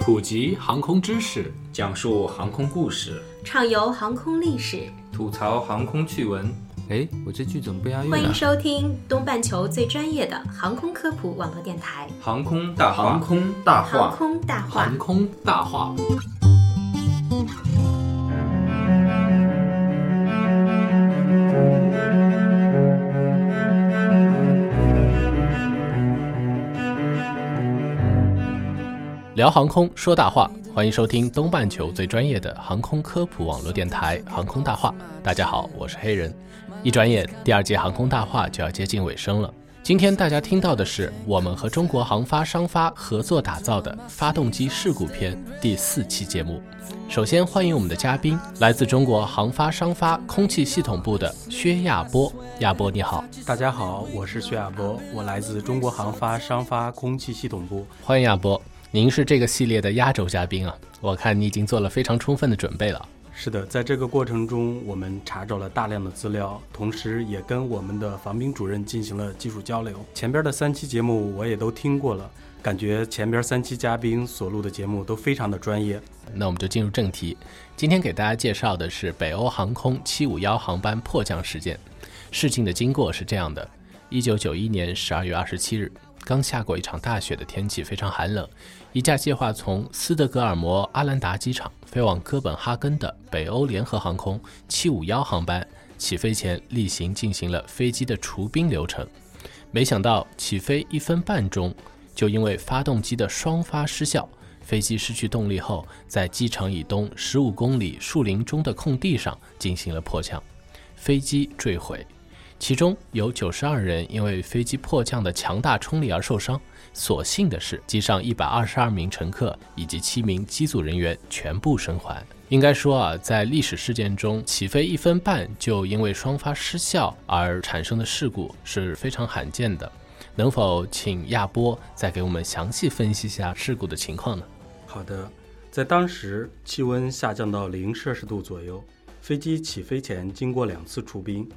普及航空知识，讲述航空故事，畅游航空历史，吐槽航空趣闻。哎，我这句怎么不押韵欢迎啊？收听东半球最专业的航空科普网络电台航空大话，航空大——航，空大话航。空大话。聊航空说大话，欢迎收听东半球最专业的航空科普网络电台《航空大话》。大家好，我是黑人。一转眼，第二届航空大话就要接近尾声了。今天大家听到的是我们和中国航发商发合作打造的发动机事故篇第四期节目。首先欢迎我们的嘉宾，来自中国航发商发空气系统部的薛亚波。亚波你好，大家好，我是薛亚波，我来自中国航发商发空气系统部。欢迎亚波。您是这个系列的压轴嘉宾啊，我看你已经做了非常充分的准备了。是的，在这个过程中，我们查找了大量的资料，同时也跟我们的防兵主任进行了技术交流。前边的三期节目我也都听过了，感觉前边三期嘉宾所录的节目都非常的专业。那我们就进入正题，今天给大家介绍的是北欧航空751航班迫降事件。事情的经过是这样的：一九九一年十二月二十七日，刚下过一场大雪的天气非常寒冷，一架计划从斯德哥尔摩阿兰达机场飞往哥本哈根的北欧联合航空751航班，起飞前例行进行了飞机的除冰流程。没想到起飞一分半钟，就因为发动机的双发失效，飞机失去动力后，在机场以东十五公里树林中的空地上进行了迫降，飞机坠毁。其中有九十二人因为飞机迫降的强大冲力而受伤，所幸的是，机上一百二十二名乘客以及七名机组人员全部生还。应该说啊，在历史事件中，起飞一分半就因为双发失效而产生的事故是非常罕见的。能否请亚波再给我们详细分析一下事故的情况呢？好的，在当时气温下降到零摄氏度左右，飞机起飞前经过两次除冰，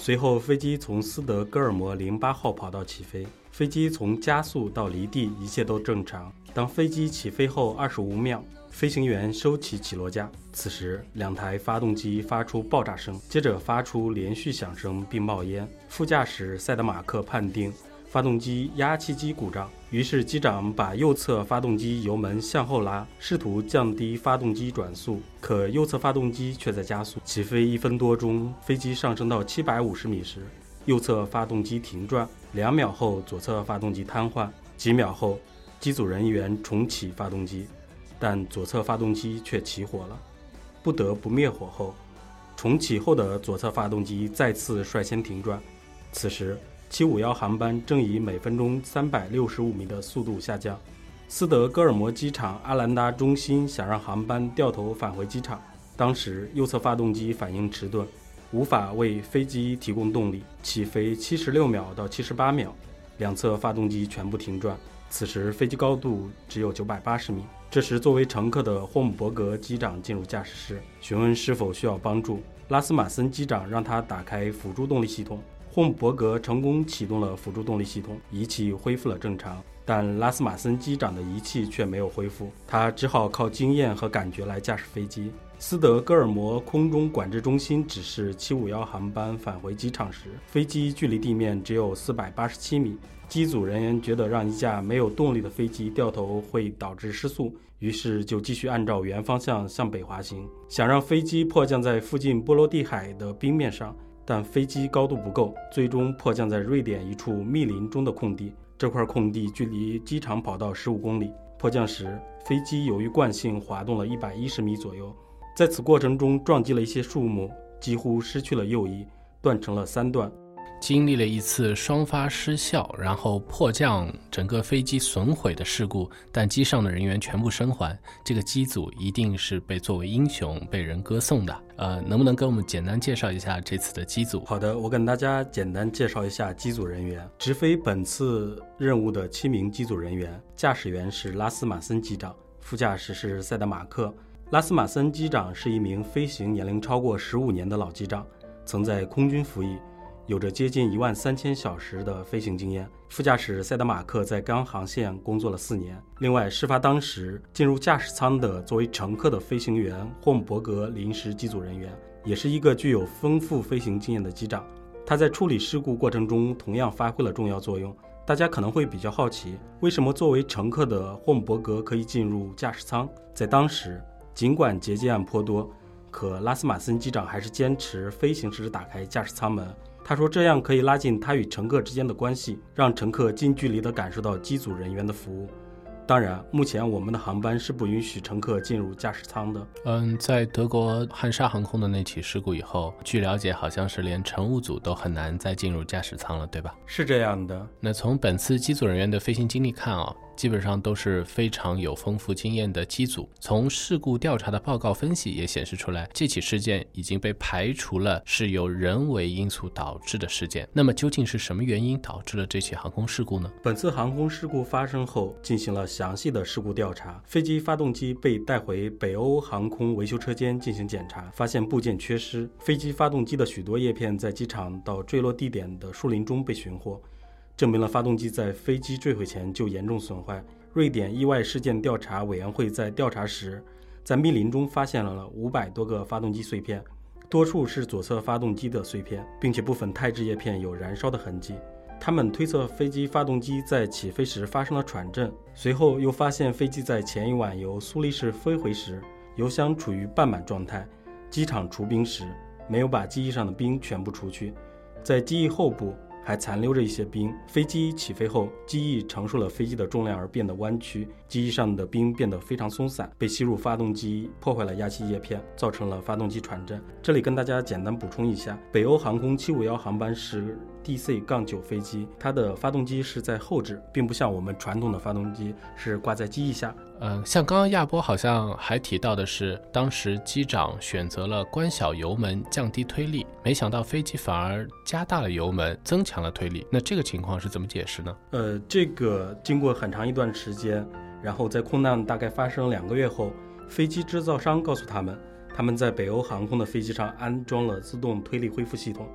随后飞机从斯德哥尔摩零八号跑道起飞，飞机从加速到离地一切都正常。当飞机起飞后二十五秒，飞行员收起起落架，此时两台发动机发出爆炸声，接着发出连续响声并冒烟。副驾驶塞德马克判定发动机压气机故障，于是机长把右侧发动机油门向后拉，试图降低发动机转速，可右侧发动机却在加速。起飞一分多钟，飞机上升到七百五十米时，右侧发动机停转，两秒后左侧发动机瘫痪，几秒后机组人员重启发动机，但左侧发动机却起火了，不得不灭火后，重启后的左侧发动机再次率先停转。此时，七五幺航班正以每分钟三百六十五米的速度下降。斯德哥尔摩机场阿兰达中心想让航班掉头返回机场，当时右侧发动机反应迟钝，无法为飞机提供动力，起飞七十六秒到七十八秒，两侧发动机全部停转。此时飞机高度只有九百八十米。这时，作为乘客的霍姆伯格机长进入驾驶室，询问是否需要帮助。拉斯马森机长让他打开辅助动力系统。霍姆伯格成功启动了辅助动力系统，仪器恢复了正常，但拉斯马森机长的仪器却没有恢复，他只好靠经验和感觉来驾驶飞机。斯德哥尔摩空中管制中心指示751航班返回机场时，飞机距离地面只有487米。机组人员觉得让一架没有动力的飞机掉头会导致失速，于是就继续按照原方向向北滑行，想让飞机迫降在附近波罗的海的冰面上。但飞机高度不够，最终迫降在瑞典一处密林中的空地。这块空地距离机场跑道十五公里。迫降时，飞机由于惯性滑动了一百一十米左右，在此过程中撞击了一些树木，几乎失去了右翼，断成了三段。经历了一次双发失效，然后迫降，整个飞机损毁的事故，但机上的人员全部生还，这个机组一定是被作为英雄被人歌颂的。呃，能不能给我们简单介绍一下这次的机组？好的，我跟大家简单介绍一下机组人员。直飞本次任务的七名机组人员，驾驶员是拉斯马森机长，副驾驶是塞德马克。拉斯马森机长是一名飞行年龄超过十五年的老机长，曾在空军服役。有着接近一万三千小时的飞行经验。副驾驶塞德马克在该航线工作了四年。另外，事发当时进入驾驶舱的作为乘客的飞行员霍姆伯格临时机组人员，也是一个具有丰富飞行经验的机长。他在处理事故过程中同样发挥了重要作用。大家可能会比较好奇，为什么作为乘客的霍姆伯格可以进入驾驶舱？在当时，尽管劫机案颇多，可拉斯马森机长还是坚持飞行时打开驾驶舱门。他说，这样可以拉近他与乘客之间的关系，让乘客近距离地感受到机组人员的服务。当然，目前我们的航班是不允许乘客进入驾驶舱的。嗯，在德国汉莎航空的那起事故以后，据了解，好像是连乘务组都很难再进入驾驶舱了，对吧？是这样的。那从本次机组人员的飞行经历看啊。基本上都是非常有丰富经验的机组。从事故调查的报告分析也显示出来，这起事件已经被排除了是由人为因素导致的事件。那么究竟是什么原因导致了这起航空事故呢？本次航空事故发生后，进行了详细的事故调查。飞机发动机被带回北欧航空维修车间进行检查，发现部件缺失。飞机发动机的许多叶片在机场到坠落地点的树林中被寻获。证明了发动机在飞机坠毁前就严重损坏。瑞典意外事件调查委员会在调查时，在密林中发现了五百多个发动机碎片，多数是左侧发动机的碎片，并且部分钛制叶片有燃烧的痕迹。他们推测飞机发动机在起飞时发生了喘震。随后又发现飞机在前一晚由苏黎世飞回时，油箱处于半满状态。机场除冰时，没有把机翼上的冰全部除去，在机翼后部。还残留着一些冰。飞机起飞后，机翼承受了飞机的重量而变得弯曲，机翼上的冰变得非常松散，被吸入发动机，破坏了压气叶片，造成了发动机喘震。这里跟大家简单补充一下，北欧航空七五幺航班是 DC-9 飞机，它的发动机是在后置，并不像我们传统的发动机是挂在机翼下。嗯，像刚刚亚波好像还提到的是，当时机长选择了关小油门降低推力，没想到飞机反而加大了油门，增强了推力。那这个情况是怎么解释呢？呃，这个经过很长一段时间，然后在空难大概发生两个月后，飞机制造商告诉他们，他们在北欧航空的飞机上安装了自动推力恢复系统，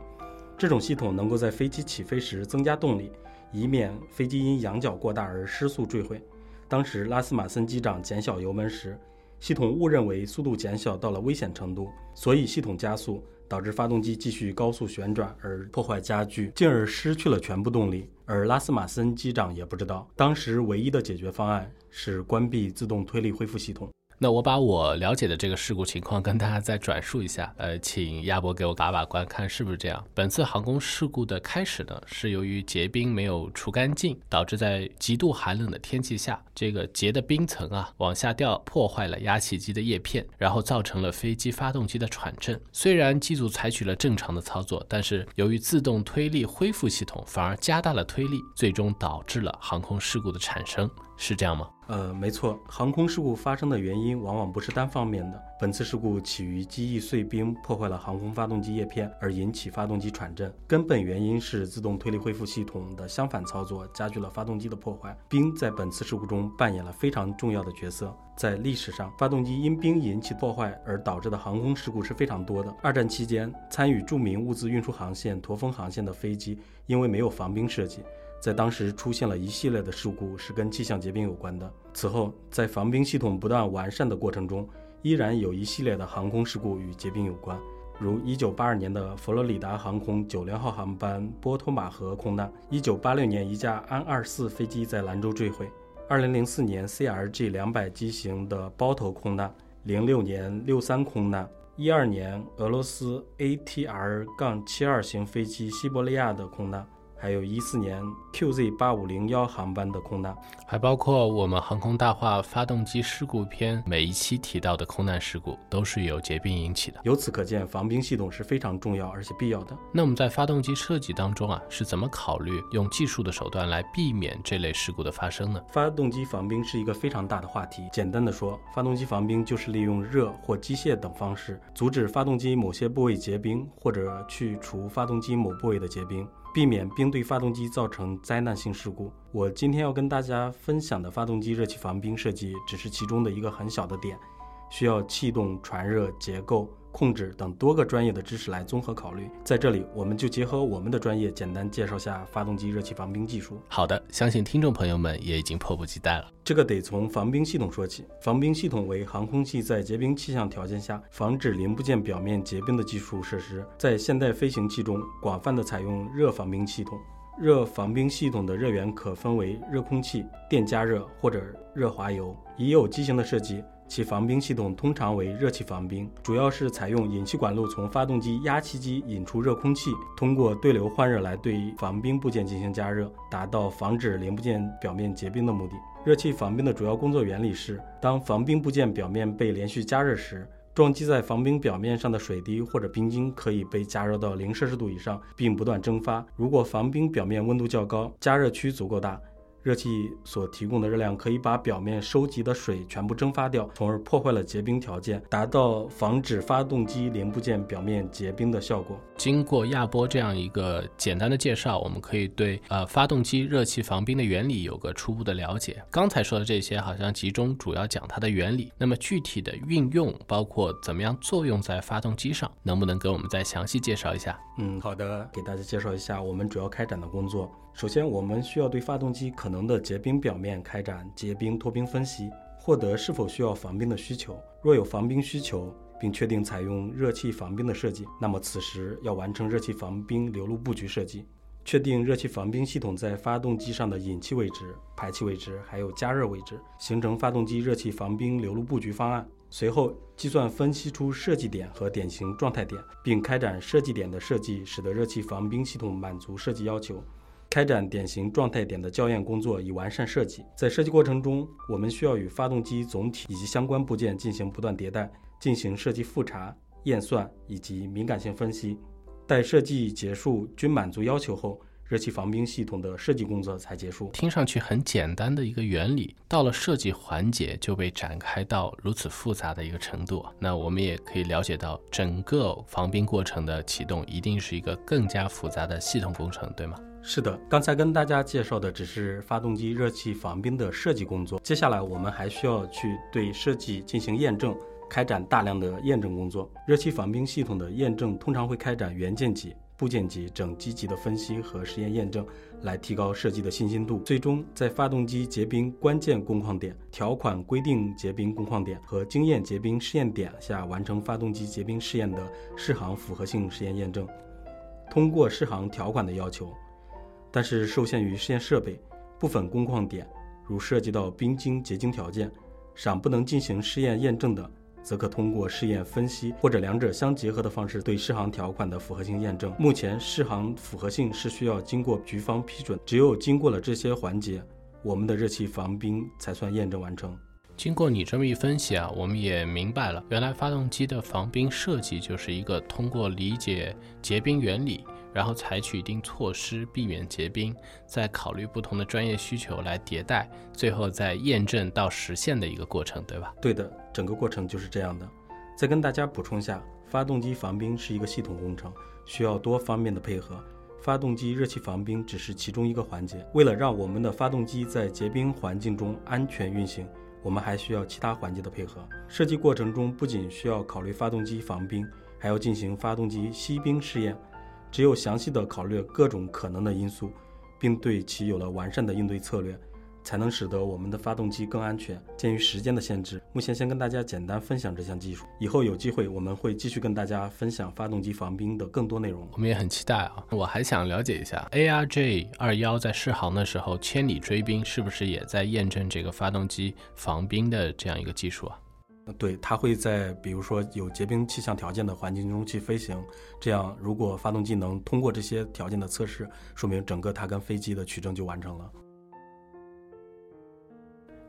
这种系统能够在飞机起飞时增加动力，以免飞机因仰角过大而失速坠毁。当时拉斯马森机长减小油门时，系统误认为速度减小到了危险程度，所以系统加速，导致发动机继续高速旋转而破坏加剧，进而失去了全部动力。而拉斯马森机长也不知道，当时唯一的解决方案是关闭自动推力恢复系统。那我把我了解的这个事故情况跟大家再转述一下，呃，请亚博给我把把关，看是不是这样。本次航空事故的开始呢，是由于结冰没有除干净，导致在极度寒冷的天气下，这个结的冰层啊往下掉，破坏了压气机的叶片，然后造成了飞机发动机的喘震。虽然机组采取了正常的操作，但是由于自动推力恢复系统反而加大了推力，最终导致了航空事故的产生。是这样吗？呃，没错，航空事故发生的原因往往不是单方面的。本次事故起于机翼碎冰破坏了航空发动机叶片，而引起发动机喘震。根本原因是自动推力恢复系统的相反操作加剧了发动机的破坏。冰在本次事故中扮演了非常重要的角色。在历史上，发动机因冰引起破坏而导致的航空事故是非常多的。二战期间，参与著名物资运输航线驼峰航线的飞机，因为没有防冰设计。在当时出现了一系列的事故，是跟气象结冰有关的。此后，在防冰系统不断完善的过程中，依然有一系列的航空事故与结冰有关，如1982年的佛罗里达航空90号航班波托马河空难；1986年一架安24飞机在兰州坠毁；2004年 CRJ 200机型的包头空难；06年63空难；12年俄罗斯 ATR-72 型飞机西伯利亚的空难。还有一四年 QZ 八五零幺航班的空难，还包括我们航空大话发动机事故篇每一期提到的空难事故，都是由结冰引起的。由此可见，防冰系统是非常重要而且必要的。那我们在发动机设计当中啊，是怎么考虑用技术的手段来避免这类事故的发生呢？发动机防冰是一个非常大的话题。简单的说，发动机防冰就是利用热或机械等方式，阻止发动机某些部位结冰，或者去除发动机某部位的结冰。避免冰对发动机造成灾难性事故。我今天要跟大家分享的发动机热气防冰设计只是其中的一个很小的点，需要气动、传热、结构、控制等多个专业的知识来综合考虑。在这里，我们就结合我们的专业，简单介绍下发动机热气防冰技术。好的，相信听众朋友们也已经迫不及待了。这个得从防冰系统说起。防冰系统为航空器在结冰气象条件下防止零部件表面结冰的技术设施，在现代飞行器中广泛的采用热防冰系统。热防冰系统的热源可分为热空气、电加热或者热滑油。已有机型的设计，其防冰系统通常为热气防冰，主要是采用引气管路从发动机压气机引出热空气，通过对流换热来对防冰部件进行加热，达到防止零部件表面结冰的目的。热气防冰的主要工作原理是：当防冰部件表面被连续加热时，撞击在防冰表面上的水滴或者冰晶可以被加热到零摄氏度以上，并不断蒸发。如果防冰表面温度较高，加热区足够大。热气所提供的热量可以把表面收集的水全部蒸发掉，从而破坏了结冰条件，达到防止发动机零部件表面结冰的效果。经过亚波这样一个简单的介绍，我们可以对呃发动机热气防冰的原理有个初步的了解。刚才说的这些好像集中主要讲它的原理，那么具体的运用，包括怎么样作用在发动机上，能不能给我们再详细介绍一下？嗯，好的，给大家介绍一下我们主要开展的工作。首先，我们需要对发动机可能能的结冰表面开展结冰脱冰分析，获得是否需要防冰的需求。若有防冰需求，并确定采用热气防冰的设计，那么此时要完成热气防冰流路布局设计，确定热气防冰系统在发动机上的引气位置、排气位置，还有加热位置，形成发动机热气防冰流路布局方案。随后计算分析出设计点和典型状态点，并开展设计点的设计，使得热气防冰系统满足设计要求。开展典型状态点的校验工作，以完善设计。在设计过程中，我们需要与发动机总体以及相关部件进行不断迭代，进行设计复查、验算以及敏感性分析。待设计结束均满足要求后，热气防冰系统的设计工作才结束。听上去很简单的一个原理，到了设计环节就被展开到如此复杂的一个程度。那我们也可以了解到，整个防冰过程的启动一定是一个更加复杂的系统工程，对吗？是的，刚才跟大家介绍的只是发动机热气防冰的设计工作，接下来我们还需要去对设计进行验证，开展大量的验证工作。热气防冰系统的验证通常会开展元件级、部件级、整机级的分析和实验验证，来提高设计的信心度。最终，在发动机结冰关键工况点、条款规定结冰工况点和经验结冰试验点下完成发动机结冰试验的试航符合性实验验证，通过试航条款的要求。但是受限于试验设备，部分工况点，如涉及到冰晶结晶条件，尚不能进行试验验证的，则可通过试验分析或者两者相结合的方式对适航条款的符合性验证。目前适航符合性是需要经过局方批准，只有经过了这些环节，我们的热气防冰才算验证完成。经过你这么一分析啊，我们也明白了，原来发动机的防冰设计就是一个通过理解结冰原理。然后采取一定措施避免结冰，再考虑不同的专业需求来迭代，最后再验证到实现的一个过程，对吧？对的，整个过程就是这样的。再跟大家补充下，发动机防冰是一个系统工程，需要多方面的配合。发动机热气防冰只是其中一个环节。为了让我们的发动机在结冰环境中安全运行，我们还需要其他环节的配合。设计过程中不仅需要考虑发动机防冰，还要进行发动机吸冰试验。只有详细的考虑各种可能的因素，并对其有了完善的应对策略，才能使得我们的发动机更安全。鉴于时间的限制，目前先跟大家简单分享这项技术。以后有机会我们会继续跟大家分享发动机防冰的更多内容。我们也很期待啊！我还想了解一下，ARJ 二幺在试航的时候千里追冰，是不是也在验证这个发动机防冰的这样一个技术啊？对，它会在比如说有结冰气象条件的环境中去飞行，这样如果发动机能通过这些条件的测试，说明整个它跟飞机的取证就完成了。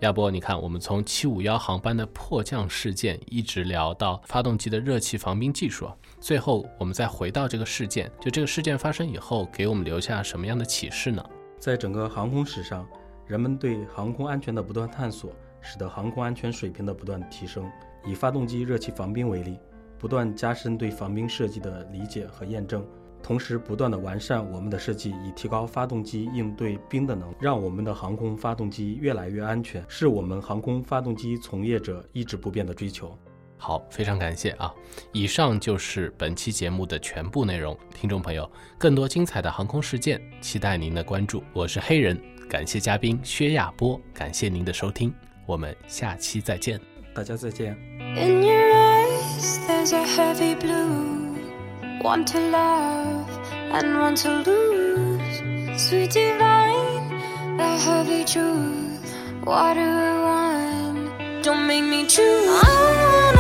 亚波，你看，我们从七五幺航班的迫降事件一直聊到发动机的热气防冰技术，最后我们再回到这个事件，就这个事件发生以后，给我们留下什么样的启示呢？在整个航空史上，人们对航空安全的不断探索。使得航空安全水平的不断提升。以发动机热气防冰为例，不断加深对防冰设计的理解和验证，同时不断的完善我们的设计，以提高发动机应对冰的能力，让我们的航空发动机越来越安全，是我们航空发动机从业者一直不变的追求。好，非常感谢啊！以上就是本期节目的全部内容。听众朋友，更多精彩的航空事件，期待您的关注。我是黑人，感谢嘉宾薛亚波，感谢您的收听，我们下期再见。大家再见。 In your eyes, there's a heavy blue. One to love and one to lose. Sweet divine, the heavy truth. Water or wine, don't make me choose. I